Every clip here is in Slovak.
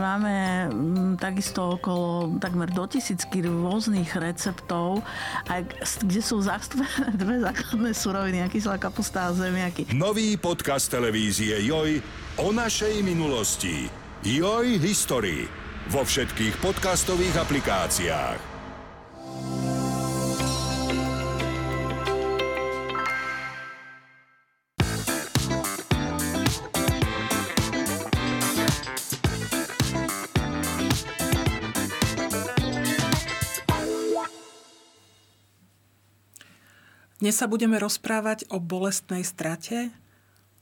máme mm, takisto okolo takmer do tisícky rôznych receptov, aj, kde sú zastúpené dve základné suroviny, kyslá kapusta a zemiaky. Nový podcast televízie Joj o našej minulosti. Joj History vo všetkých podcastových aplikáciách. Dnes sa budeme rozprávať o bolestnej strate,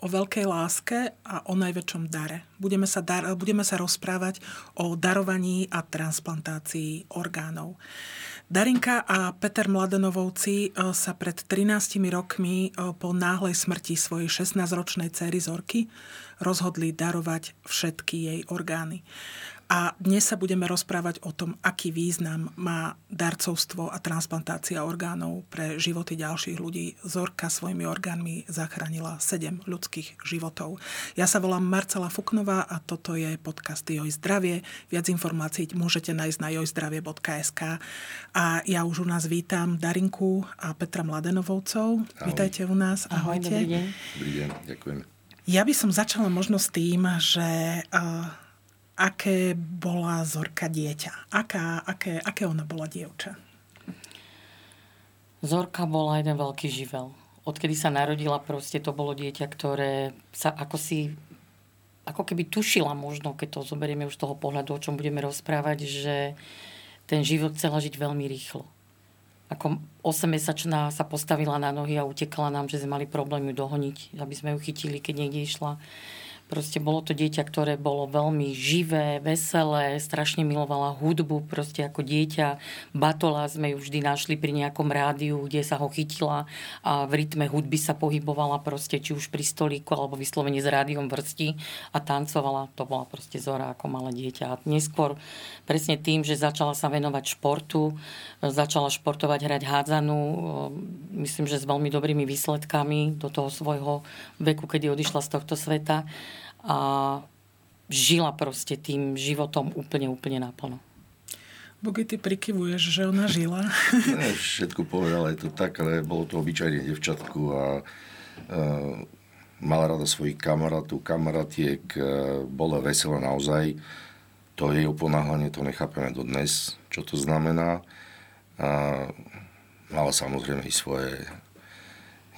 o veľkej láske a o najväčšom dare. Budeme sa, dar, budeme sa rozprávať o darovaní a transplantácii orgánov. Darinka a Peter Mladenovovci e, sa pred 13 rokmi e, po náhlej smrti svojej 16-ročnej cery Zorky rozhodli darovať všetky jej orgány. A dnes sa budeme rozprávať o tom, aký význam má darcovstvo a transplantácia orgánov pre životy ďalších ľudí. Zorka svojimi orgánmi zachránila 7 ľudských životov. Ja sa volám Marcela Fuknová a toto je podcast Joj zdravie. Viac informácií môžete nájsť na jojzdravie.sk. A ja už u nás vítam Darinku a Petra Mladenovovcov. Ahoj. Vítajte u nás. Ahojte. Ahoj, dobrý deň. Dobrý deň, ďakujem. Ja by som začala možno s tým, že uh, aké bola Zorka dieťa? Aká, aké, aké ona bola dievča? Zorka bola jeden veľký živel. Odkedy sa narodila, proste to bolo dieťa, ktoré sa ako si ako keby tušila možno, keď to zoberieme už toho pohľadu, o čom budeme rozprávať, že ten život chcela žiť veľmi rýchlo. Ako 8-mesačná sa postavila na nohy a utekala nám, že sme mali problém ju dohoniť, aby sme ju chytili, keď niekde išla Proste bolo to dieťa, ktoré bolo veľmi živé, veselé, strašne milovala hudbu, proste ako dieťa. Batola sme ju vždy našli pri nejakom rádiu, kde sa ho chytila a v rytme hudby sa pohybovala proste, či už pri stolíku, alebo vyslovene s rádiom vrsti a tancovala. To bola proste Zora ako malé dieťa. A neskôr presne tým, že začala sa venovať športu, začala športovať, hrať hádzanú, myslím, že s veľmi dobrými výsledkami do toho svojho veku, kedy odišla z tohto sveta a žila proste tým životom úplne, úplne naplno. Bogy, ty prikyvuješ, že ona žila. Ne, všetko povedala, je to tak, ale bolo to obyčajne devčatku a uh, mala rada svojich kamarátov, kamaratiek, uh, bola veselá naozaj. To jej oponáhľanie, to nechápeme dodnes, čo to znamená. A mala samozrejme i svoje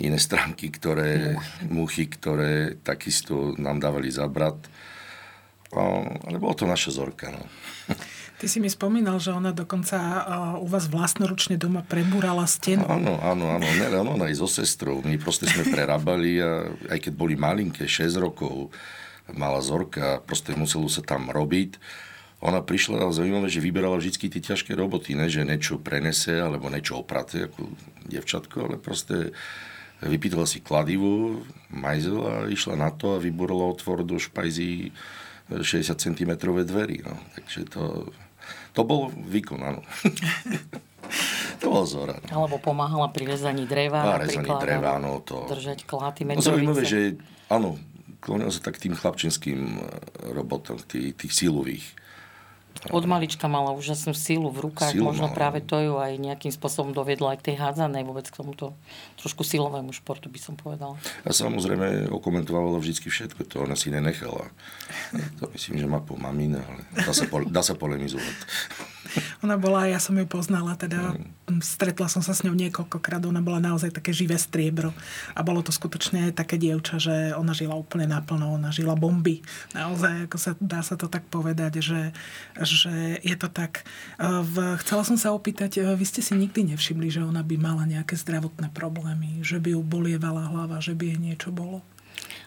iné stránky, ktoré, muchy, ktoré takisto nám dávali zabrať. Ale bolo to naša zorka. No. Ty si mi spomínal, že ona dokonca u vás vlastnoručne doma prebúrala stenu. Áno, áno, áno. Nelen ona aj so sestrou. My proste sme prerábali a aj keď boli malinké, 6 rokov, mala zorka, proste muselo sa tam robiť. Ona prišla a zaujímavé, že vyberala vždy tie ťažké roboty, ne, že niečo prenese alebo niečo oprate ako devčatko, ale proste vypýtala si kladivu, majzel a išla na to a vyburala otvor do špajzy 60 cm dverí. No. Takže to, to bol výkon, áno. to bol zora. No. Alebo pomáhala pri rezaní dreva. A rezaní dreva, no to... Držať kláty, metrovice. No zaujímavé, že áno, klonil sa tak tým chlapčenským robotom, tých, tých sílových od malička mala úžasnú sílu v rukách, Silu možno mala. práve to ju aj nejakým spôsobom doviedla aj k tej hádzanej, vôbec k tomuto trošku silovému športu by som povedala. A samozrejme okomentovala vždy všetko, to ona si nenechala. To myslím, že má po mamine, ale dá sa, po, dá sa polemizovať. Ona bola, ja som ju poznala, teda mm. stretla som sa s ňou niekoľkokrát, ona bola naozaj také živé striebro a bolo to skutočne také dievča, že ona žila úplne naplno, ona žila bomby. Naozaj, ako sa, dá sa to tak povedať, že, že je to tak. V, chcela som sa opýtať, vy ste si nikdy nevšimli, že ona by mala nejaké zdravotné problémy, že by ju bolievala hlava, že by jej niečo bolo?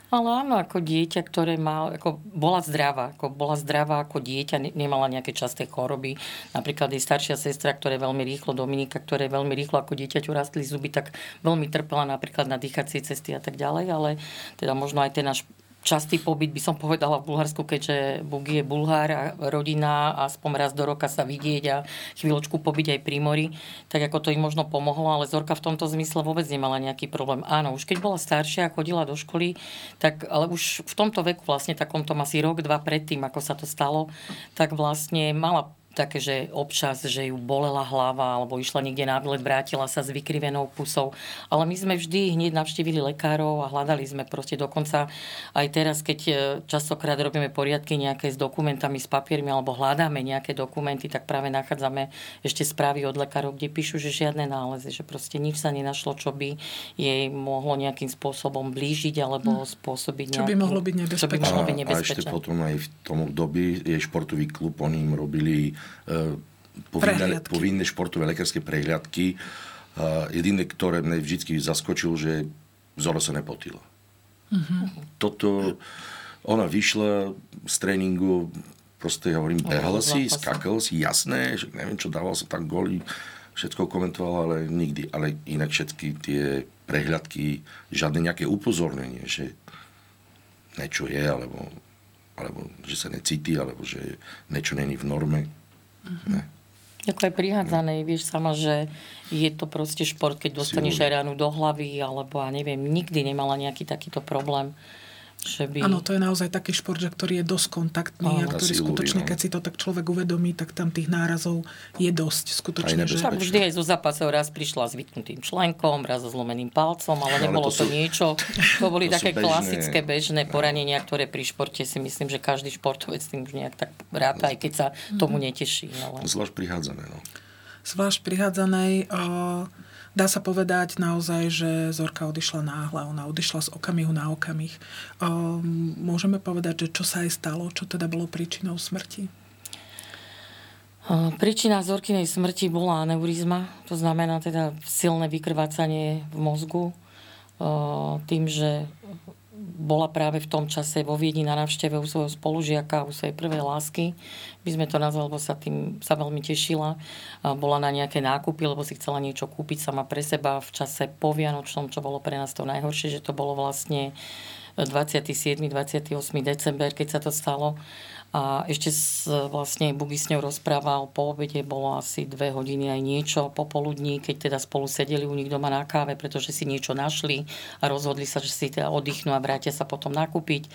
Ale áno, ako dieťa, ktoré má, ako bola zdravá, ako bola zdravá ako dieťa, nemala nejaké časté choroby. Napríklad jej staršia sestra, ktorá je veľmi rýchlo, Dominika, ktoré veľmi rýchlo ako dieťaťu rastli zuby, tak veľmi trpela napríklad na dýchacie cesty a tak ďalej, ale teda možno aj ten náš častý pobyt, by som povedala, v Bulharsku, keďže Bugy je Bulhár a rodina a aspoň raz do roka sa vidieť a chvíľočku pobyť aj pri mori, tak ako to im možno pomohlo, ale Zorka v tomto zmysle vôbec nemala nejaký problém. Áno, už keď bola staršia a chodila do školy, tak ale už v tomto veku, vlastne takomto asi rok, dva predtým, ako sa to stalo, tak vlastne mala také, že občas, že ju bolela hlava alebo išla niekde na výlet, vrátila sa s vykrivenou pusou. Ale my sme vždy hneď navštívili lekárov a hľadali sme proste dokonca aj teraz, keď e, častokrát robíme poriadky nejaké s dokumentami, s papiermi alebo hľadáme nejaké dokumenty, tak práve nachádzame ešte správy od lekárov, kde píšu, že žiadne nálezy, že proste nič sa nenašlo, čo by jej mohlo nejakým spôsobom blížiť alebo hm. spôsobiť nejaký, čo by mohlo byť nebezpečné. Čo by mohlo byť nebezpečné. A, a ešte potom aj v tom období jej športový klub, oni im robili povinné, povinné športové lekárske prehliadky. Jediné, ktoré mne vždy zaskočil, že Zoro sa nepotila. Uh-huh. Toto, ona vyšla z tréningu, proste ja hovorím, behla si, skakal si, jasné, že neviem čo, dával sa tam góly, všetko komentoval, ale nikdy. Ale inak všetky tie prehľadky, žiadne nejaké upozornenie, že niečo je, alebo, alebo že sa necíti, alebo že niečo není v norme. Uh-huh. Ako aj prihádzané, vieš sama, že je to proste šport, keď dostaneš aj ránu do hlavy, alebo ja neviem, nikdy nemala nejaký takýto problém. Že by... Áno, to je naozaj taký šport, že ktorý je dosť kontaktný a ktorý skutočne, keď si to tak človek uvedomí, tak tam tých nárazov je dosť skutočne. Že... Tak vždy aj zo zápasov raz prišla s vytknutým členkom, raz so zlomeným palcom, ale no, nebolo ale to, to sú... niečo. To boli to také bežné... klasické bežné poranenia, ktoré pri športe si myslím, že každý športovec tým už nejak tak ráta, aj keď sa tomu neteší. Ale... Zvlášť prihádzané. No. Zvlášť prihádzanej. Uh Dá sa povedať naozaj, že Zorka odišla náhle, ona odišla z okamihu na okamih. Um, môžeme povedať, že čo sa aj stalo, čo teda bolo príčinou smrti? Príčina Zorkinej smrti bola aneurizma, to znamená teda silné vykrvácanie v mozgu, tým, že bola práve v tom čase vo Viedni na návšteve u svojho spolužiaka, u svojej prvej lásky. By sme to nazvali, lebo sa tým sa veľmi tešila. Bola na nejaké nákupy, lebo si chcela niečo kúpiť sama pre seba v čase po Vianočnom, čo bolo pre nás to najhoršie, že to bolo vlastne 27. 28. december, keď sa to stalo. A ešte s, vlastne Bugy s ňou rozprával, po obede bolo asi dve hodiny aj niečo, popoludní, keď teda spolu sedeli u nich doma na káve, pretože si niečo našli a rozhodli sa, že si teda oddychnú a vrátia sa potom nakúpiť.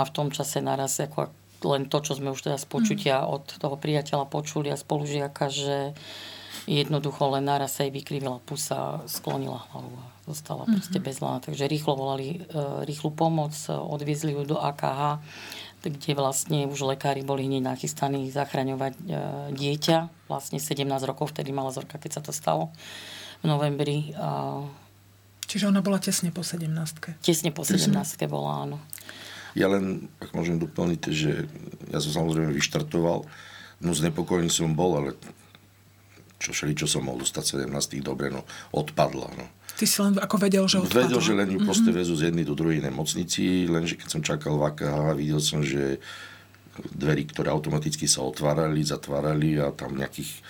A v tom čase naraz ako len to, čo sme už teda z počutia od toho priateľa počuli a spolužiaka, že jednoducho len naraz sa jej vykrivila pusa, sklonila hlavu a zostala mm-hmm. proste bez lana. Takže rýchlo volali e, rýchlu pomoc, odviezli ju do AKH kde vlastne už lekári boli hneď nachystaní zachraňovať e, dieťa. Vlastne 17 rokov vtedy mala Zorka, keď sa to stalo v novembri. Čiže ona bola tesne po 17 Tesne po 17 bola, áno. Ja len, ak môžem doplniť, že ja som samozrejme vyštartoval, no znepokojený som bol, ale čo všeli, čo som mohol dostať 17 dobre, no odpadla, no. Ty si len ako vedel, že odpadla. Vedel, že len ju mm-hmm. proste vezú z jednej do druhej nemocnici, lenže keď som čakal v AKH, videl som, že dverí, ktoré automaticky sa otvárali, zatvárali a tam nejakých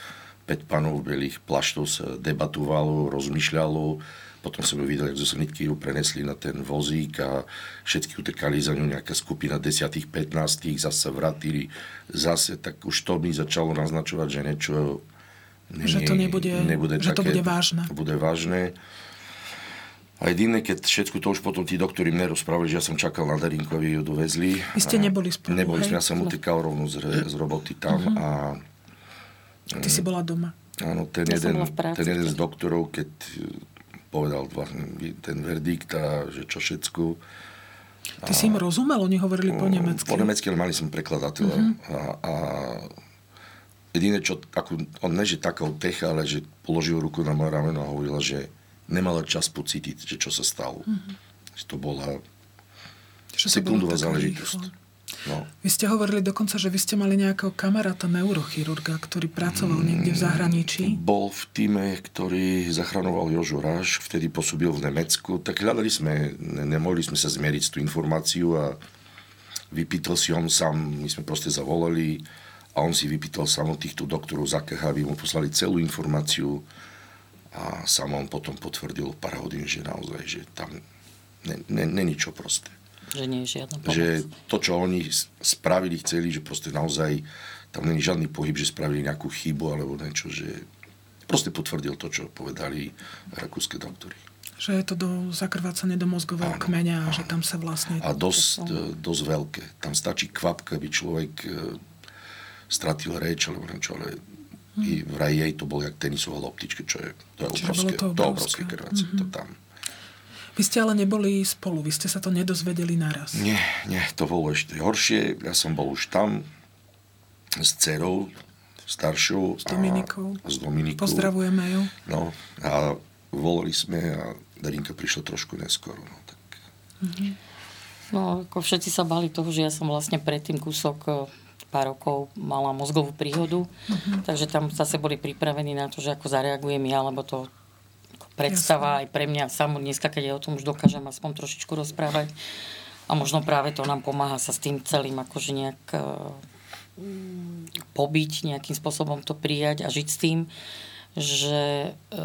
5 panov belých plaštov sa debatovalo, rozmýšľalo. Potom som ju videl, ako zo sanitky ju prenesli na ten vozík a všetky utekali za ňou nejaká skupina 10 15 zase vrátili. Zase tak už to mi začalo naznačovať, že niečo nie, že to nebude, nebude že také, to bude vážne. Bude vážne. A jediné, keď všetko to už potom tí doktori mne rozprávali, že ja som čakal na Darinkovi, ju dovezli. Vy ste neboli spolu, Neboli sme, ja som utekal rovno z, z roboty tam uh-huh. a... Ty si bola doma. Áno, ten, ja jeden, práci, ten jeden z doktorov, keď povedal vlastne ten verdikt a že čo všetko. Ty a, si im rozumel? Oni hovorili po nemecky? Po nemecky, ale mali som prekladateľa. Uh-huh. A, a jediné, čo, ako, on ne, že takou techa, ale že položil ruku na moje rameno a hovorila, že nemala čas pocítiť, že čo sa stalo. Mm-hmm. To bola že sekundová záležitosť. No. Vy ste hovorili dokonca, že vy ste mali nejakého kamaráta neurochirurga, ktorý pracoval niekde v zahraničí. Bol v týme, ktorý zachranoval Jožo Ráš, vtedy pôsobil v Nemecku. Tak hľadali sme, ne, nemohli sme sa zmieriť s tú informáciu a vypýtal si on sám, my sme proste zavolali a on si vypýtal sám od týchto doktorov z AKH, aby mu poslali celú informáciu a sám on potom potvrdil pár hodín, že naozaj, že tam není čo proste. Že nie je žiadna pomoc. Že to, čo oni spravili, chceli, že proste naozaj tam není žiadny pohyb, že spravili nejakú chybu alebo niečo, že proste potvrdil to, čo povedali rakúske doktory. Že je to do zakrvácanie do mozgového kmeňa a že tam sa vlastne... A dosť, dosť veľké. Tam stačí kvapka, aby človek e, stratil reč alebo niečo, ale hmm. i vraj jej to bol jak tenisová loptička, čo je, to je obrovské, to, to obrovské krváce, mm-hmm. to tam. Vy ste ale neboli spolu, vy ste sa to nedozvedeli naraz. Nie, nie, to bolo ešte horšie. Ja som bol už tam s dcerou, staršou. S Dominikou. A, s Dominikou. Pozdravujeme ju. No a volali sme a Darinka prišla trošku neskoro. No, tak... Mm-hmm. No ako všetci sa bali toho, že ja som vlastne predtým kúsok e, pár rokov mala mozgovú príhodu, mm-hmm. takže tam zase boli pripravení na to, že ako zareagujem ja, lebo to predstava Jasne. aj pre mňa samú dneska, keď ja o tom už dokážem aspoň trošičku rozprávať. A možno práve to nám pomáha sa s tým celým akože nejak e, pobyť, nejakým spôsobom to prijať a žiť s tým, že e,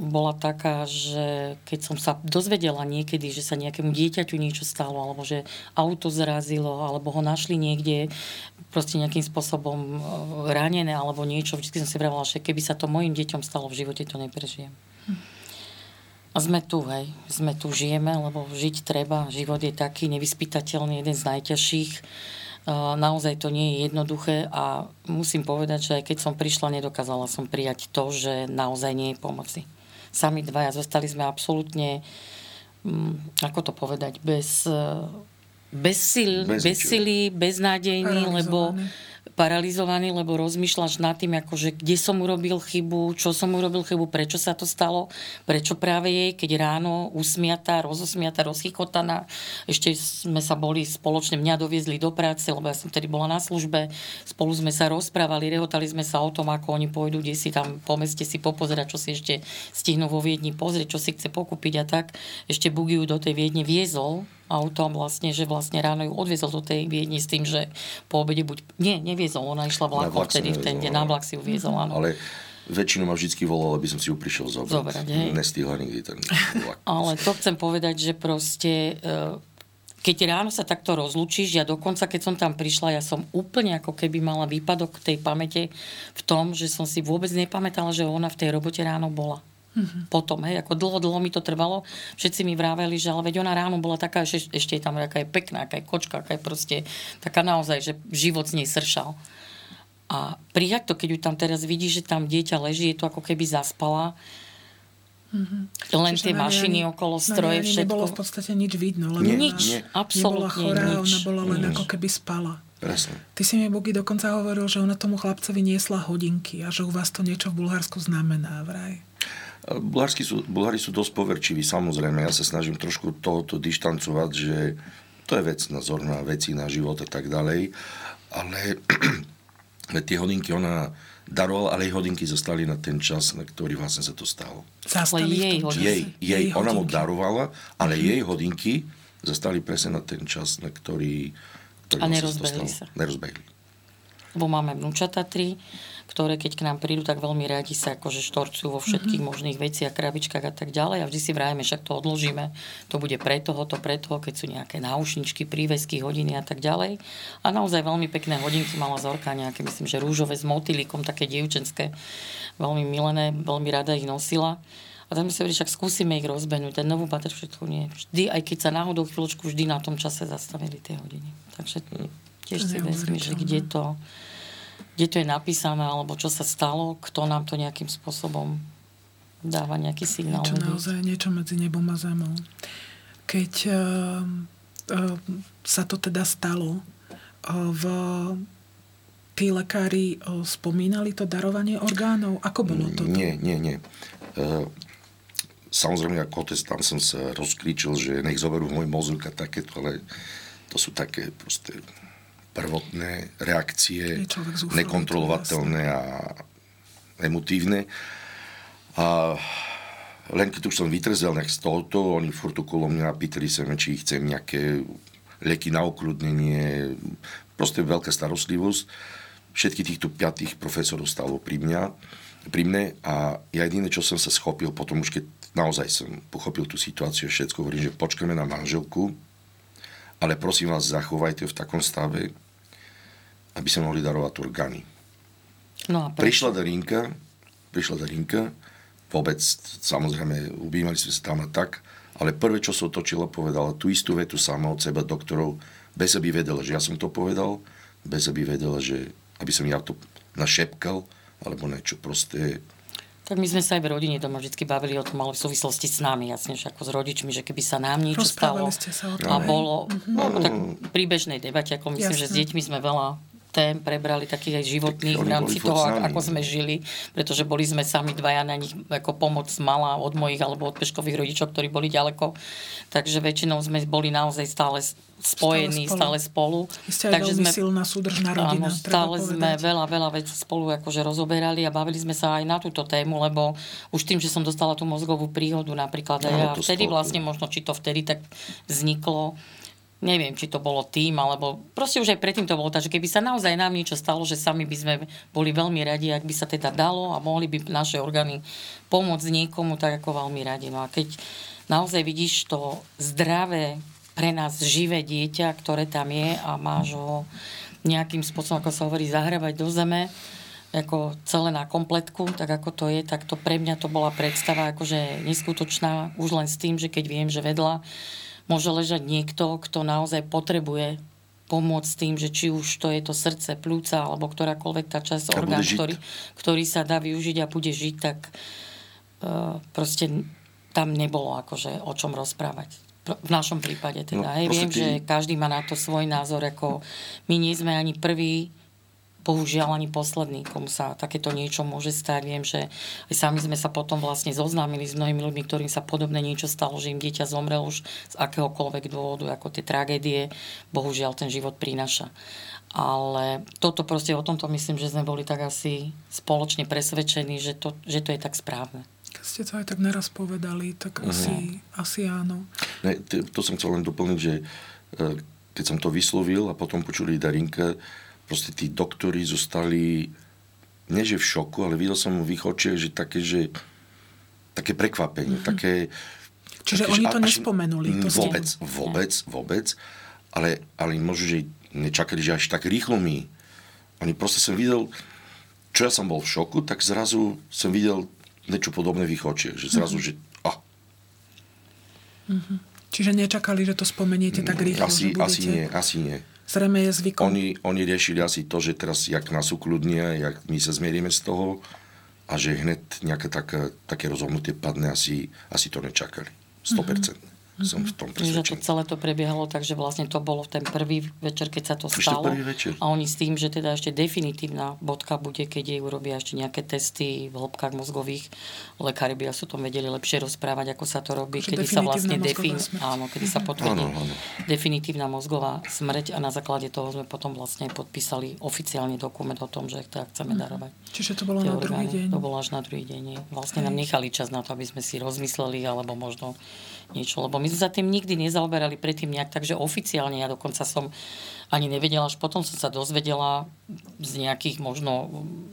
bola taká, že keď som sa dozvedela niekedy, že sa nejakému dieťaťu niečo stalo, alebo že auto zrazilo, alebo ho našli niekde proste nejakým spôsobom e, ranené, alebo niečo, vždy som si vravela, že keby sa to mojim deťom stalo v živote, to neprežijem. A sme tu, hej. Sme tu, žijeme, lebo žiť treba. Život je taký nevyspytateľný, jeden z najťažších. E, naozaj to nie je jednoduché a musím povedať, že aj keď som prišla, nedokázala som prijať to, že naozaj nie je pomoci sami dvaja. Zostali sme absolútne, mm, ako to povedať, bez, eh, bez, sil, bez, bez sily, beznádejný, lebo paralizovaný, lebo rozmýšľaš nad tým, akože kde som urobil chybu, čo som urobil chybu, prečo sa to stalo, prečo práve jej, keď ráno usmiatá, rozosmiatá, rozchychotaná, ešte sme sa boli spoločne, mňa doviezli do práce, lebo ja som tedy bola na službe, spolu sme sa rozprávali, rehotali sme sa o tom, ako oni pôjdu, kde si tam po meste si popozerať, čo si ešte stihnú vo Viedni pozrieť, čo si chce pokúpiť a tak. Ešte Bugiu do tej Viedne viezol, autom vlastne, že vlastne ráno ju odviezol do tej Viedni s tým, že po obede buď... Nie, neviezol, ona išla vlakom vtedy v ten deň, na vlak si ju viezol, áno. Ale väčšinu ma vždy volal, aby som si ju prišiel zobrať. Zobrať, hej. Nestihla nikdy ten vlak. Ale to chcem povedať, že proste e, keď ráno sa takto rozlučíš, ja dokonca, keď som tam prišla, ja som úplne ako keby mala výpadok tej pamäte v tom, že som si vôbec nepamätala, že ona v tej robote ráno bola. Mm-hmm. Potom, hej, ako dlho, dlho mi to trvalo. Všetci mi vraveli, že ale veď ona ráno bola taká, že ešte je tam aká je pekná, aká je kočka, aká je proste taká naozaj, že život z nej sršal. A prijať to, keď ju tam teraz vidí, že tam dieťa leží, je to ako keby zaspala. Mm-hmm. Len Čiže tie mašiny ani, okolo stroje, všetko. nebolo v podstate nič vidno. Lebo nie, nič, nie. absolútne nebola chorá, nič. ona bola len nič. ako keby spala. Presne. Ty si mi, Bogi, dokonca hovoril, že ona tomu chlapcovi niesla hodinky a že u vás to niečo v Bulharsku znamená vraj. Bulhári sú, Bulhári sú dosť poverčiví, samozrejme. Ja sa snažím trošku tohoto dištancovať, že to je vec na zorná veci na život a tak ďalej. Ale tie hodinky ona darovala, ale jej hodinky zostali na ten čas, na ktorý vlastne sa to stalo. Zastali jej, hodinky. Jej, jej, jej ona mu darovala, ale mm-hmm. jej hodinky zostali presne na ten čas, na ktorý, ktorý a vlastne nerozbehli sa. Nerozbehli. Lebo máme vnúčata tri, ktoré keď k nám prídu, tak veľmi radi sa akože štorcujú vo všetkých mm-hmm. možných veciach, krabičkách a tak ďalej. A vždy si vrajeme, však to odložíme, to bude pre toho, to pre toho, keď sú nejaké náušničky, prívesky, hodiny a tak ďalej. A naozaj veľmi pekné hodinky mala Zorka, nejaké myslím, že rúžové s motýlikom, také dievčenské, veľmi milené, veľmi rada ich nosila. A tam si hovorí, však skúsime ich rozbehnúť. Ten novú baterku nie. Vždy, aj keď sa náhodou chvíľočku, vždy na tom čase zastavili tie hodiny. Takže tiež si vezmi, že kde to, kde to je napísané, alebo čo sa stalo, kto nám to nejakým spôsobom dáva nejaký signál. Niečo naozaj, niečo medzi nebom a zemou. Keď uh, uh, sa to teda stalo, uh, v tí lekári uh, spomínali to darovanie orgánov? Ako bolo to? Nie, nie, nie. Uh, samozrejme, ako otec, tam som sa rozkričil, že nech zoberú môj mozog a takéto, ale to sú také proste prvotné reakcie, nekontrolovateľné a emotívne. A len keď už som vytrzel z tohoto, oni furt okolo mňa pýtali sa či chcem nejaké lieky na okrutnenie, proste veľká starostlivosť. Všetky týchto piatých profesorov stalo pri mňa, pri mne a ja jediné, čo som sa schopil potom už keď naozaj som pochopil tú situáciu, všetko hovorím, že počkáme na manželku, ale prosím vás, zachovajte v takom stave, aby sme mohli darovať orgány. No a prečo? Prišla Darinka, prišla Darinka, vôbec, samozrejme, ubývali sme sa tam a tak, ale prvé, čo sa otočila, povedala tú istú vetu sama od seba doktorov, bez aby vedela, že ja som to povedal, bez aby vedela, že aby som ja to našepkal, alebo niečo proste tak my sme sa aj v rodine doma vždy bavili o tom, ale v súvislosti s nami, jasne, že ako s rodičmi, že keby sa nám niečo stalo ste sa o tom, a bolo, mm-hmm. no, tak pri bežnej debate, ako myslím, Jasne. že s deťmi sme veľa tém prebrali takých aj životných v rámci toho, ako sme žili, pretože boli sme sami dvaja na nich ako pomoc mala od mojich alebo od peškových rodičov, ktorí boli ďaleko. Takže väčšinou sme boli naozaj stále spojení, stále spolu. Stále spolu. Ste Takže sme, silná súdržná rodina. Áno, stále sme veľa, veľa vecí spolu akože rozoberali a bavili sme sa aj na túto tému, lebo už tým, že som dostala tú mozgovú príhodu napríklad, no, a vtedy vlastne možno, či to vtedy tak vzniklo, neviem, či to bolo tým, alebo proste už aj predtým to bolo tak, že keby sa naozaj nám niečo stalo, že sami by sme boli veľmi radi, ak by sa teda dalo a mohli by naše orgány pomôcť niekomu, tak ako veľmi radi. No a keď naozaj vidíš to zdravé pre nás živé dieťa, ktoré tam je a máš ho nejakým spôsobom, ako sa hovorí, zahrávať do zeme, ako celé na kompletku, tak ako to je, tak to pre mňa to bola predstava akože neskutočná, už len s tým, že keď viem, že vedľa môže ležať niekto, kto naozaj potrebuje pomôcť tým, že či už to je to srdce, plúca alebo ktorákoľvek tá časť orgán, ktorý, ktorý sa dá využiť a bude žiť, tak uh, proste tam nebolo akože o čom rozprávať v našom prípade teda. No, hej, viem, ty... že každý má na to svoj názor, ako my nie sme ani prví, bohužiaľ ani posledný, komu sa takéto niečo môže stať. Viem, že aj sami sme sa potom vlastne zoznámili s mnohými ľuďmi, ktorým sa podobné niečo stalo, že im dieťa zomrel už z akéhokoľvek dôvodu, ako tie tragédie, bohužiaľ ten život prináša. Ale toto proste o tomto myslím, že sme boli tak asi spoločne presvedčení, že to, že to je tak správne. Keď ste to aj tak neraz povedali, tak uh-huh. asi, asi áno. Ne, to som chcel len doplniť, že e, keď som to vyslovil a potom počuli Darinka, proste tí doktori zostali nie že v šoku, ale videl som v ich očiach, že také, že také prekvapenie, uh-huh. také... Čiže také, oni to až, nespomenuli. To vôbec, ste... vôbec, vôbec, ale, ale možno, že nečakali, že až tak rýchlo mi. Oni proste som videl, čo ja som bol v šoku, tak zrazu som videl niečo podobné v ich očiach. Že zrazu, mm-hmm. že... Oh. Mm-hmm. Čiže nečakali, že to spomeniete tak rýchlo, asi, že budete... Asi nie, asi nie. Zrejme je zvykom. Oni, oni riešili asi to, že teraz, jak nás ukludnia, jak my sa zmierime z toho a že hneď nejaké také, také rozhodnutie padne, asi, asi to nečakali. 100%. Mm-hmm som v tom presvedčený. Že to celé to prebiehalo tak, že vlastne to bolo v ten prvý večer, keď sa to stalo. Prvý večer. A oni s tým, že teda ešte definitívna bodka bude, keď jej urobia ešte nejaké testy v hĺbkach mozgových. Lekári by asi o tom vedeli lepšie rozprávať, ako sa to robí, kedy sa vlastne defin... áno, kedy sa potvrdí definitívna mozgová smrť a na základe toho sme potom vlastne podpísali oficiálny dokument o tom, že to chceme mhm. darovať. Čiže to bolo na druhý deň? To bolo až na druhý deň. Vlastne nám nechali čas na to, aby sme si rozmysleli, alebo možno niečo, lebo my sme sa tým nikdy nezaoberali predtým nejak, takže oficiálne. Ja dokonca som ani nevedela, až potom som sa dozvedela z nejakých možno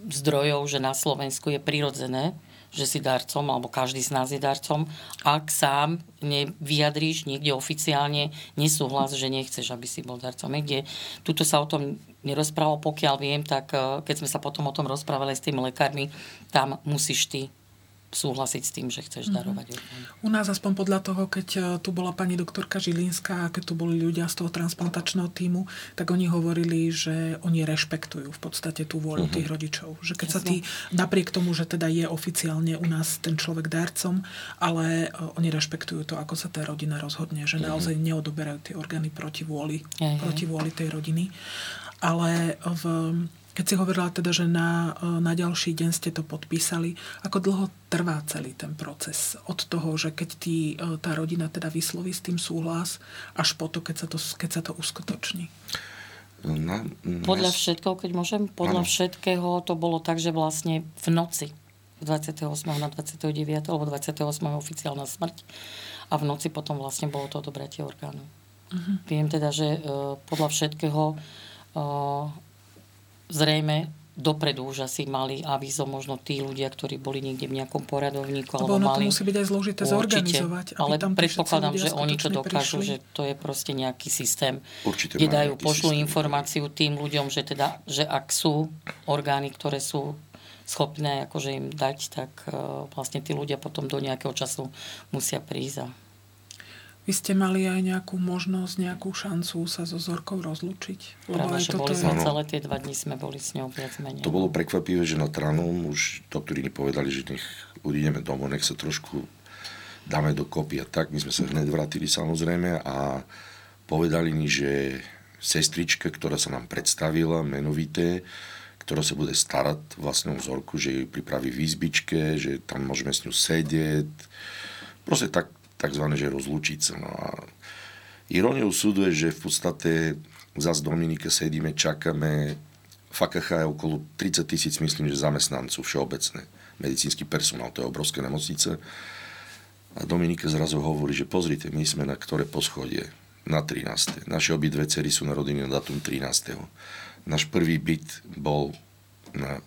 zdrojov, že na Slovensku je prirodzené, že si darcom, alebo každý z nás je darcom, ak sám nevyjadríš niekde oficiálne nesúhlas, že nechceš, aby si bol darcom. Niekde, tuto sa o tom nerozprávalo, pokiaľ viem, tak eh, keď sme sa potom o tom rozprávali s tými lekármi, tam musíš ty súhlasiť s tým, že chceš mhm. darovať mm-hmm. U nás aspoň podľa toho, keď e, tu bola pani doktorka Žilinská a keď tu boli ľudia z toho transplantačného týmu, tak oni hovorili, že oni rešpektujú v podstate tú vôľu mm-hmm. tých rodičov. Že keď Jasne. sa tí, napriek tomu, že teda je oficiálne u nás ten človek darcom, ale e, oni rešpektujú to, ako sa tá rodina rozhodne, že mm-hmm. naozaj neodoberajú tie orgány proti vôli, proti vôli tej rodiny. Ale v keď si hovorila teda, že na, e, na ďalší deň ste to podpísali, ako dlho trvá celý ten proces? Od toho, že keď tí, e, tá rodina teda vysloví s tým súhlas, až po to, keď sa to, keď sa to uskutoční? Na, na... Podľa všetkého, keď môžem, podľa ano. všetkého to bolo tak, že vlastne v noci 28. na 29. alebo 28. oficiálna smrť a v noci potom vlastne bolo to odobratie orgánu. Uh-huh. Viem teda, že uh, podľa všetkého uh, zrejme dopredu už asi mali avizo možno tí ľudia, ktorí boli niekde v nejakom poradovníku. Lebo alebo ono mali, to musí byť aj zložité Určite, zorganizovať. Aby ale tam predpokladám, že oni to dokážu, prišli. že to je proste nejaký systém, Určite kde dajú, pošlú systém. informáciu tým ľuďom, že teda, že ak sú orgány, ktoré sú schopné akože im dať, tak uh, vlastne tí ľudia potom do nejakého času musia prísť a Vy ste mali aj nejakú možnosť, nejakú šancu sa so Zorkou rozlúčiť? Lebo aj že toto boli je... sme celé tie dva dní sme boli s ňou viac menej. To bolo prekvapivé, že na Tranom už doktori povedali, že nech odídeme domov, nech sa trošku dáme dokopy a tak. My sme sa hneď vrátili samozrejme a povedali mi, že sestrička, ktorá sa nám predstavila, menovité, ktorá sa bude starať vlastne o vzorku, že ju pripraví v izbičke, že tam môžeme s ňou sedieť. Proste tak, takzvané, že rozlúčiť sa. No a iróniou súdu je, že v podstate zase Dominike sedíme, čakáme, FKH je okolo 30 tisíc, myslím, že zamestnancov všeobecné, medicínsky personál, to je obrovské nemocnice. A Dominika zrazu hovorí, že pozrite, my sme na ktoré poschodie? Na 13. Naše obidve cery sú narodení na datum 13. Náš prvý byt bol na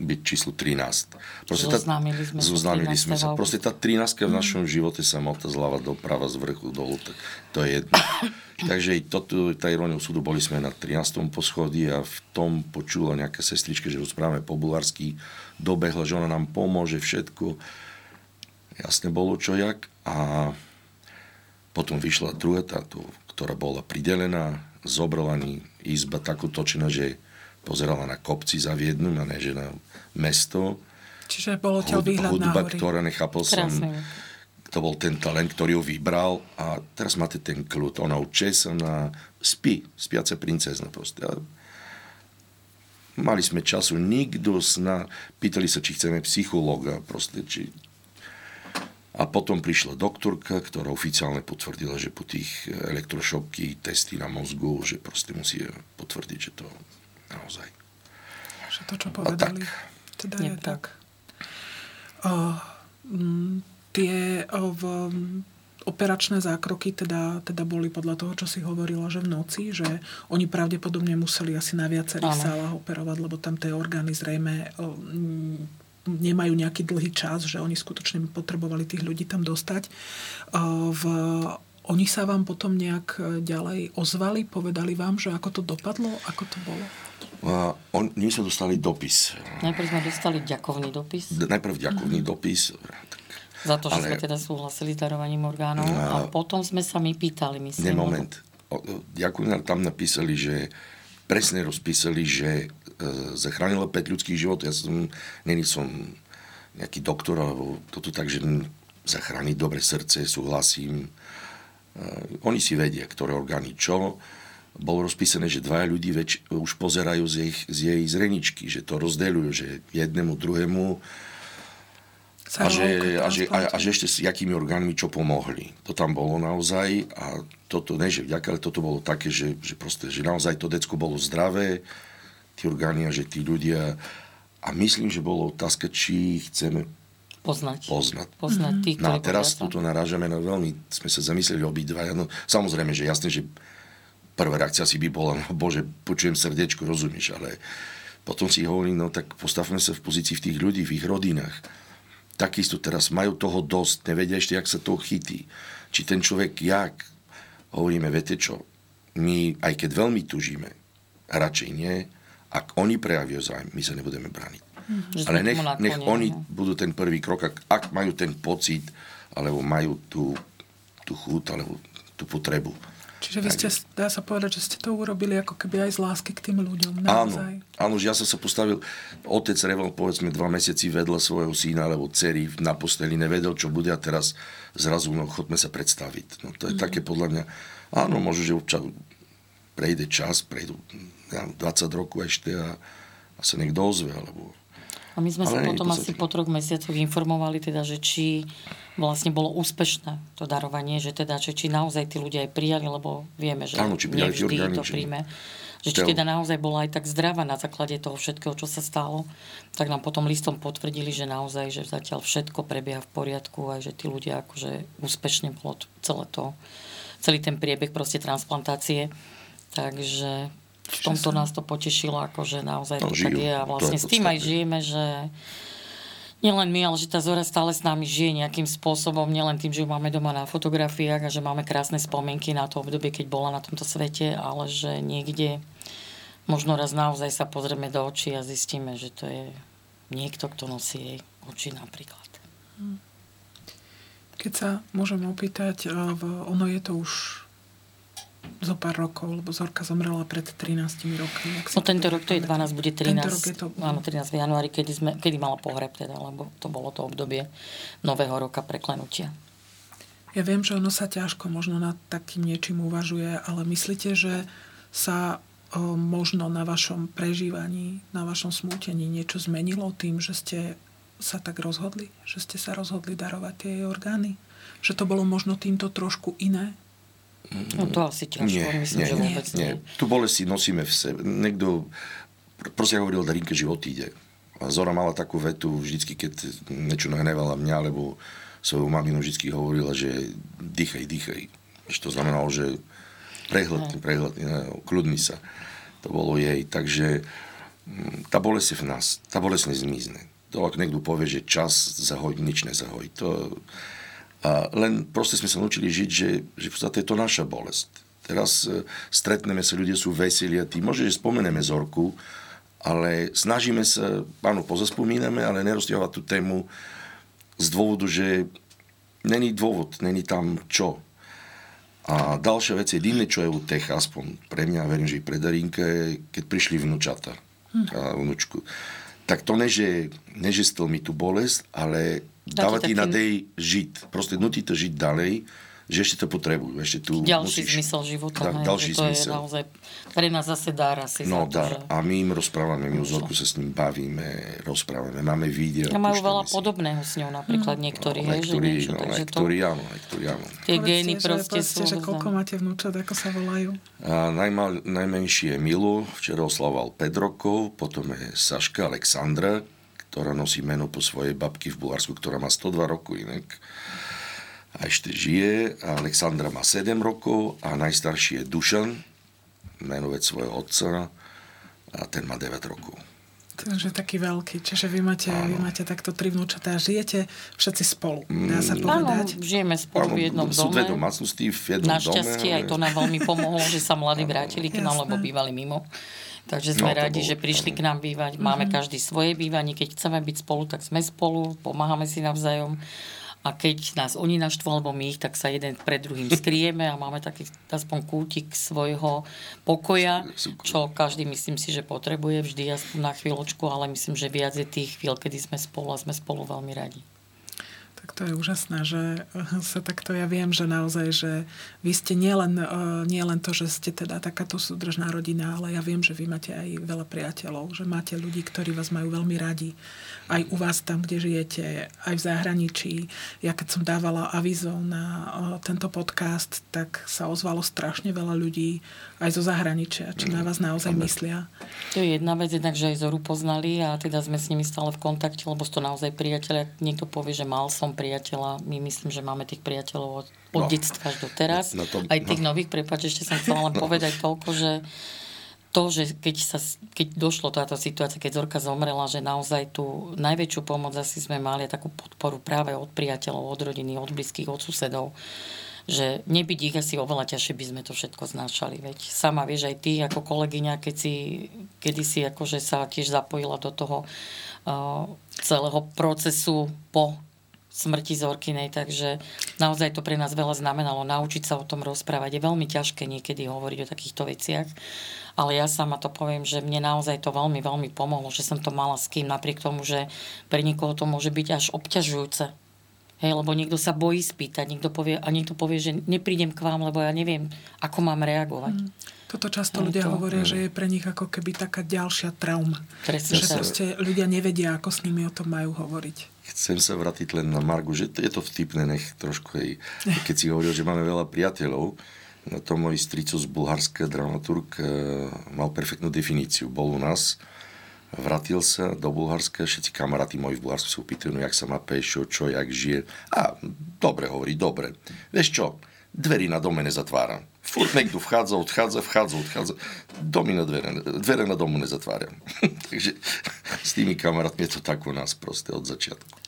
byt číslo 13. Zoznámili sme zoznámili sme 13. sa. Proste tá 13 v našom živote sa mota zľava doprava, z vrchu dolu, tak to je jedno. Takže toto, tá irónia súdu, boli sme na 13. poschodí a v tom počula nejaká sestrička, že rozprávame po bulharsky, dobehla, že ona nám pomôže, všetko. Jasne bolo čo jak a potom vyšla druhá táto, ktorá bola pridelená, zobrala izba takú točená, že pozerala na kopci za Viednu, a ne že na mesto. Čiže bolo ťa výhľad na hudba, ktorá nechápal som, Krásne. to bol ten talent, ktorý ho vybral a teraz máte ten kľud. Ona učesaná, spí, spiaca princezna proste. A mali sme času, nikto sna, pýtali sa, či chceme psychológa, proste, či... A potom prišla doktorka, ktorá oficiálne potvrdila, že po tých elektrošoky, testy na mozgu, že proste musí potvrdiť, že to naozaj. Že to, čo A povedali, tak. teda Je tak. O, m, tie o, v, operačné zákroky teda, teda boli podľa toho, čo si hovorila, že v noci, že oni pravdepodobne museli asi na viacerých Áno. sálach operovať, lebo tam tie orgány zrejme o, m, nemajú nejaký dlhý čas, že oni skutočne potrebovali tých ľudí tam dostať. O, v, oni sa vám potom nejak e, ďalej ozvali, povedali vám, že ako to dopadlo, ako to bolo? A on, my sme dostali dopis. Najprv sme dostali ďakovný dopis D- Najprv ďakovný dopis. Tak, za to, že Ale- sme teda súhlasili s darovaním orgánov a potom sme sa my pýtali, myslím. ne, moment. O- Ďakujem, tam napísali, že presne rozpísali, že e, zachránila 5 ľudských životov. Ja som, není som nejaký doktor, alebo toto tak, že m, zachrániť dobre srdce, súhlasím. E, oni si vedia, ktoré orgány čo. Bolo rozpísané, že dvaja ľudí väč- už pozerajú z jej, z jej zreničky, že to rozdeľujú, že jednému, druhému a že, a, že, a, a že ešte s jakými orgánmi čo pomohli. To tam bolo naozaj a toto, ne že vďaka, ale toto bolo také, že, že, proste, že naozaj to decko bolo zdravé, tie orgány a že tí ľudia a myslím, že bolo otázka, či chceme Poznať. poznať. Poznať tých, No a teraz tuto narážame na veľmi, sme sa zamysleli obidvaja, no samozrejme, že jasné, že prvá reakcia si by bola, no bože, počujem srdiečko, rozumieš, ale potom si hovorím, no tak postavme sa v pozícii v tých ľudí, v ich rodinách. Takisto teraz majú toho dosť, nevedia ešte, jak sa toho chytí. Či ten človek, jak, hovoríme, viete čo, my, aj keď veľmi tužíme, radšej nie, ak oni prejavia zájem, my sa nebudeme brániť. Sme Ale nech, nech oni no. budú ten prvý krok, ak, ak majú ten pocit, alebo majú tú, tú chuť, alebo tú potrebu. Čiže vy ste, dá sa povedať, že ste to urobili ako keby aj z lásky k tým ľuďom. Áno, Naozaj. áno, že ja som sa postavil, otec reval povedzme dva mesiaci vedľa svojho syna alebo dcery na posteli, nevedel, čo bude a teraz zrazu, no chodme sa predstaviť. No to je mm. také podľa mňa, áno, možno, že občas prejde čas, prejdú ja, 20 rokov ešte a, a sa niekto ozve, alebo A my sme sa Ale je potom to asi po troch mesiacoch informovali, teda, že či vlastne bolo úspešné to darovanie, že teda, že či naozaj tí ľudia aj prijali, lebo vieme, že Áno, či nevždy orgány, to príjme. Že či teda naozaj bola aj tak zdravá na základe toho všetkého, čo sa stalo, tak nám potom listom potvrdili, že naozaj, že zatiaľ všetko prebieha v poriadku a že tí ľudia akože úspešne bolo celé to, celý ten priebeh proste transplantácie. Takže v tomto nás to potešilo, ako že naozaj No, to žijú. tak je a vlastne s tým aj žijeme, že nielen my, ale že tá Zora stále s nami žije nejakým spôsobom, nielen tým, že ju máme doma na fotografiách a že máme krásne spomienky na to obdobie, keď bola na tomto svete, ale že niekde možno raz naozaj sa pozrieme do očí a zistíme, že to je niekto, kto nosí jej oči napríklad. Keď sa môžem opýtať, ono je to už zo pár rokov, lebo Zorka zomrela pred 13 rokmi. ak si No tento rok to je pamätám. 12, bude 13, Tento rok je to... áno, 13 v januári, kedy, sme, kedy mala pohreb teda, lebo to bolo to obdobie nového roka preklenutia. Ja viem, že ono sa ťažko možno nad takým niečím uvažuje, ale myslíte, že sa o, možno na vašom prežívaní, na vašom smútení niečo zmenilo tým, že ste sa tak rozhodli? Že ste sa rozhodli darovať tie orgány? Že to bolo možno týmto trošku iné? No to asi ťažko, Nie, myslím, nie, že vôbec nie. nie. Tu bolesť si nosíme v sebe. Niekto pr- proste hovoril, Darinke život ide. A Zora mala takú vetu vždycky, keď niečo nahnevala mňa, alebo svoju maminu vždycky hovorila, že dýchaj, dýchaj. Že to znamenalo, že prehľadni, prehľadni, ne, kľudni sa. To bolo jej. Takže mm, tá bolesť je v nás. Tá bolesť nezmizne. To, ak niekto povie, že čas zahojí, nič nezahojí. To, a len proste sme sa naučili žiť, že, že v podstate je to naša bolesť. Teraz e, stretneme sa, ľudia sú veselí a tí, môže, že spomeneme Zorku, ale snažíme sa, áno, pozaspomíname, ale nerozťahovať tú tému z dôvodu, že není dôvod, není tam čo. A ďalšia vec je divné, čo je u tech, aspoň pre mňa, verím, že i pre Darinke, keď prišli vnúčata a vnúčku. Tak to ne, že, ne, že stlmi tú bolesť, ale dáva ti nadej žiť. Proste nutí to žiť ďalej, že ešte to potrebujú. Ešte tu Ďalší musíš... zmysel života, Tak, ne? ďalší to zmysel. je naozaj pre nás zase dar asi No, za to, dar. že... A my im rozprávame, my už Zorku sa s ním bavíme, rozprávame, máme videa. A majú veľa si. podobného s ňou, napríklad niektorí, No, hej, že niektorí, niečo, no, takže to, niektorí áno, niektorí áno. tie gény proste sú... že koľko máte vnúčat, ako sa volajú? A najmal, najmenší je Milo, včera oslavoval 5 rokov, potom je Saška Alexandra, ktorá nosí meno po svojej babky v Bulharsku, ktorá má 102 rokov inak. A ešte žije. A Alexandra má 7 rokov a najstarší je Dušan, menovec svojho otca a ten má 9 rokov. Takže taký veľký. Čiže vy máte, vy máte takto tri vnúčatá a žijete všetci spolu. Dá sa Áno, povedať? žijeme spolu v jednom sú dve dome. domácnosti v jednom Našťastie dome. aj to nám veľmi pomohlo, že sa mladí vrátili k nám, lebo bývali mimo. Takže sme No, radi, bolo- že prišli k nám bývať. Máme každý svoje bývanie. Keď chceme byť spolu, tak sme spolu, pomáhame si navzájom. A keď nás oni naštvú, alebo my ich, tak sa jeden pred druhým skrieme a máme taký aspoň kútik svojho pokoja, čo každý myslím si, že potrebuje vždy aspoň na chvíľočku, ale myslím, že viac je tých chvíľ, kedy sme spolu a sme spolu veľmi radi. Tak to je úžasné, že sa takto ja viem, že naozaj, že vy ste nielen, eh, nielen to, že ste teda takáto súdržná rodina, ale ja viem, že vy máte aj veľa priateľov, že máte ľudí, ktorí vás majú veľmi radi. Aj u vás tam, kde žijete, aj v zahraničí. Ja keď som dávala avizo na eh, tento podcast, tak sa ozvalo strašne veľa ľudí aj zo zahraničia, či na vás naozaj myslia. To je jedna vec, jednak, že aj Zoru poznali a teda sme s nimi stále v kontakte, lebo sú to naozaj priateľia. Niekto povie, že mal som priateľa, my myslím, že máme tých priateľov od, od No. detstva až do teraz. Na tom- aj tých no. nových, prepáč, ešte som chcela len povedať toľko, že to, že keď, sa, keď došlo táto situácia, keď Zorka zomrela, že naozaj tú najväčšiu pomoc asi sme mali takú podporu práve od priateľov, od rodiny, od blízkych, od susedov že nebyť ich asi oveľa ťažšie by sme to všetko znášali. Veď sama vieš aj ty ako kolegyňa, keď si kedysi akože sa tiež zapojila do toho uh, celého procesu po smrti Zorkinej, takže naozaj to pre nás veľa znamenalo naučiť sa o tom rozprávať. Je veľmi ťažké niekedy hovoriť o takýchto veciach, ale ja sama to poviem, že mne naozaj to veľmi, veľmi pomohlo, že som to mala s kým, napriek tomu, že pre niekoho to môže byť až obťažujúce. Hej, lebo niekto sa bojí spýtať, niekto povie, a niekto povie, že neprídem k vám, lebo ja neviem, ako mám reagovať. Toto často ľudia to- hovoria, že je pre nich ako keby taká ďalšia trauma. Presne Že proste ľudia nevedia, ako s nimi o tom majú hovoriť. Chcem sa vrátiť len na Margu, že je to vtipné, nech trošku aj, keď si hovoril, že máme veľa priateľov, no to môj strico z Bulharska, dramaturg, eh, mal perfektnú definíciu. Bol u nás, vrátil sa do Bulharska, všetci kamaráti moji v Bulharsku sa upýtajú, no jak sa má Pešo, čo, jak žije. A dobre, hovorí, dobre. Vieš čo, dverí na dome nezatváram. Furt niekto vchádza, odchádza, vchádza, odchádza. Domy na dvere, dvere na domu nezatváram. Takže s tými kamarátmi je to tak u nás proste od začiatku.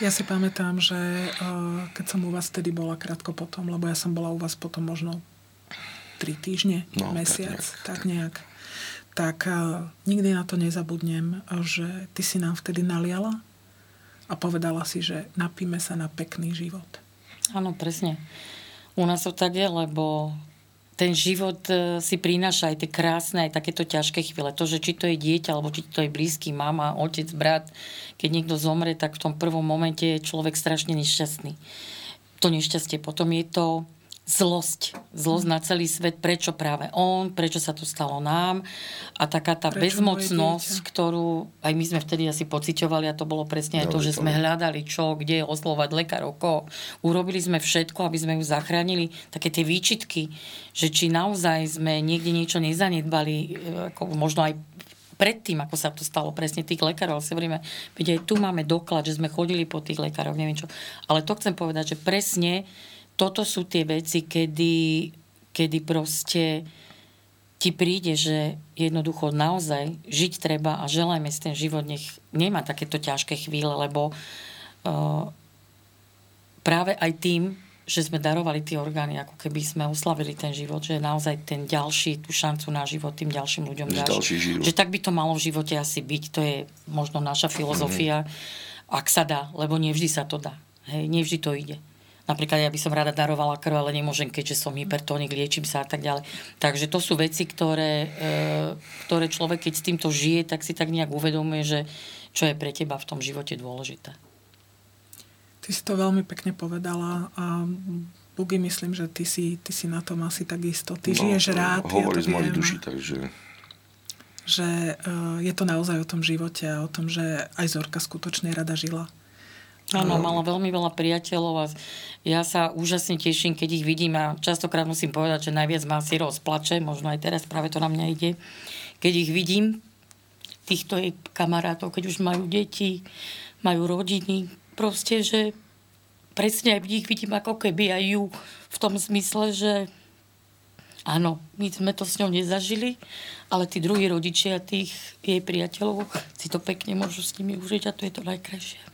Ja si pamätám, že uh, keď som u vás vtedy bola krátko potom, lebo ja som bola u vás potom možno tri týždne, No, tak mesiac, nejak, tak nejak. Tak uh, nikdy na to nezabudnem, že ty si nám vtedy naliala a povedala si, že napíme sa na pekný život. Áno, presne. U nás to tak je, lebo ten život e, si prináša aj tie krásne, aj takéto ťažké chvíle. To, že či to je dieťa, alebo či to je blízky, mama, otec, brat, keď niekto zomre, tak v tom prvom momente je človek strašne nešťastný. To nešťastie. Potom je to zlosť. Zlosť na celý svet. Prečo práve on? Prečo sa to stalo nám? A taká tá Prečo bezmocnosť, ktorú aj my sme vtedy asi pociťovali a to bolo presne aj to, že sme hľadali čo, kde oslovať lekárov, koho. Urobili sme všetko, aby sme ju zachránili. Také tie výčitky, že či naozaj sme niekde niečo nezanedbali, e, ako možno aj predtým, ako sa to stalo presne tých lekárov, ale si hovoríme, veď aj tu máme doklad, že sme chodili po tých lekároch, neviem čo. Ale to chcem povedať, že presne toto sú tie veci, kedy, kedy proste ti príde, že jednoducho naozaj žiť treba a želajme si ten život, nech nemá takéto ťažké chvíle, lebo uh, práve aj tým, že sme darovali tie orgány, ako keby sme oslavili ten život, že naozaj ten ďalší, tú šancu na život tým ďalším ľuďom dáš. Že tak by to malo v živote asi byť. To je možno naša filozofia, ak sa dá, lebo nevždy sa to dá. Hej, nevždy to ide. Napríklad ja by som rada darovala krv, ale nemôžem, keďže som hypertónik, liečím sa a tak ďalej. Takže to sú veci, ktoré, e, ktoré človek, keď s týmto žije, tak si tak nejak uvedomuje, že čo je pre teba v tom živote dôležité. Ty si to veľmi pekne povedala a Bugy, myslím, že ty si, ty si na tom asi takisto. Ty žiješ rád, No, Hovorí ja z mojej viem, duši, takže že uh, je to naozaj o tom živote a o tom, že aj Zorka skutočne rada žila. Áno, mala veľmi veľa priateľov a ja sa úžasne teším, keď ich vidím a častokrát musím povedať, že najviac ma si rozplače, možno aj teraz práve to na mňa ide, keď ich vidím, týchto jej kamarátov, keď už majú deti, majú rodiny, proste, že presne aj ich vidím ako keby aj ju v tom zmysle, že áno, my sme to s ňou nezažili, ale tí druhí rodičia tých jej priateľov si to pekne môžu s nimi užiť a to je to najkrajšie.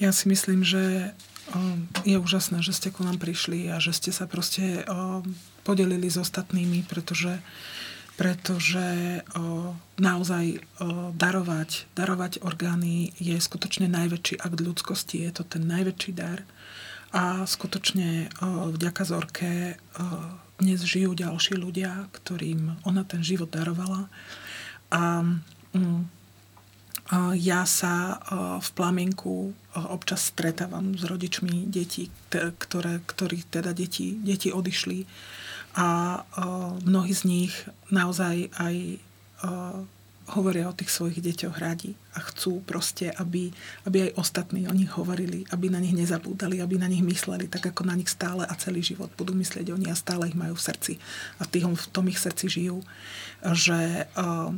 Ja si myslím, že um, je úžasné, že ste ku nám prišli a že ste sa proste um, podelili s ostatnými, pretože, pretože um, naozaj darovať, darovať orgány je skutočne najväčší akt ľudskosti. Je to ten najväčší dar. A skutočne vďaka Zorke dnes žijú ďalší ľudia, ktorým ona ten život darovala. A a Ja sa a, v Plamienku a, občas stretávam s rodičmi detí, ktoré, ktorých teda deti, deti odišli. A, a mnohí z nich naozaj aj hovoria o tých svojich deťoch radi a chcú proste, aby, aby aj ostatní o nich hovorili, aby na nich nezabúdali, aby na nich mysleli, tak ako na nich stále a celý život budú myslieť oni a stále ich majú v srdci. A v, tým, v tom ich srdci žijú. Že a,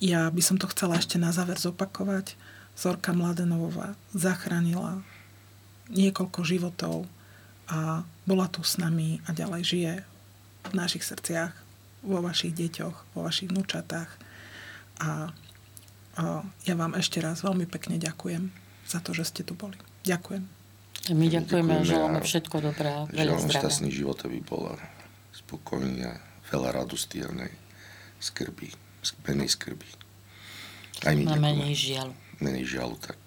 ja by som to chcela ešte na záver zopakovať. Zorka Mladenová zachránila niekoľko životov a bola tu s nami a ďalej žije v našich srdciach, vo vašich deťoch, vo vašich vnúčatách. A, a ja vám ešte raz veľmi pekne ďakujem za to, že ste tu boli. Ďakujem. My ďakujeme a Ďakujeme želáme a všetko dobré želám zdravia. šťastný život, aby bola spokojný a veľa radosti a nej skrby, menej skrby. Aj my ďakujeme. menej žiaľu. Menej žialu, tak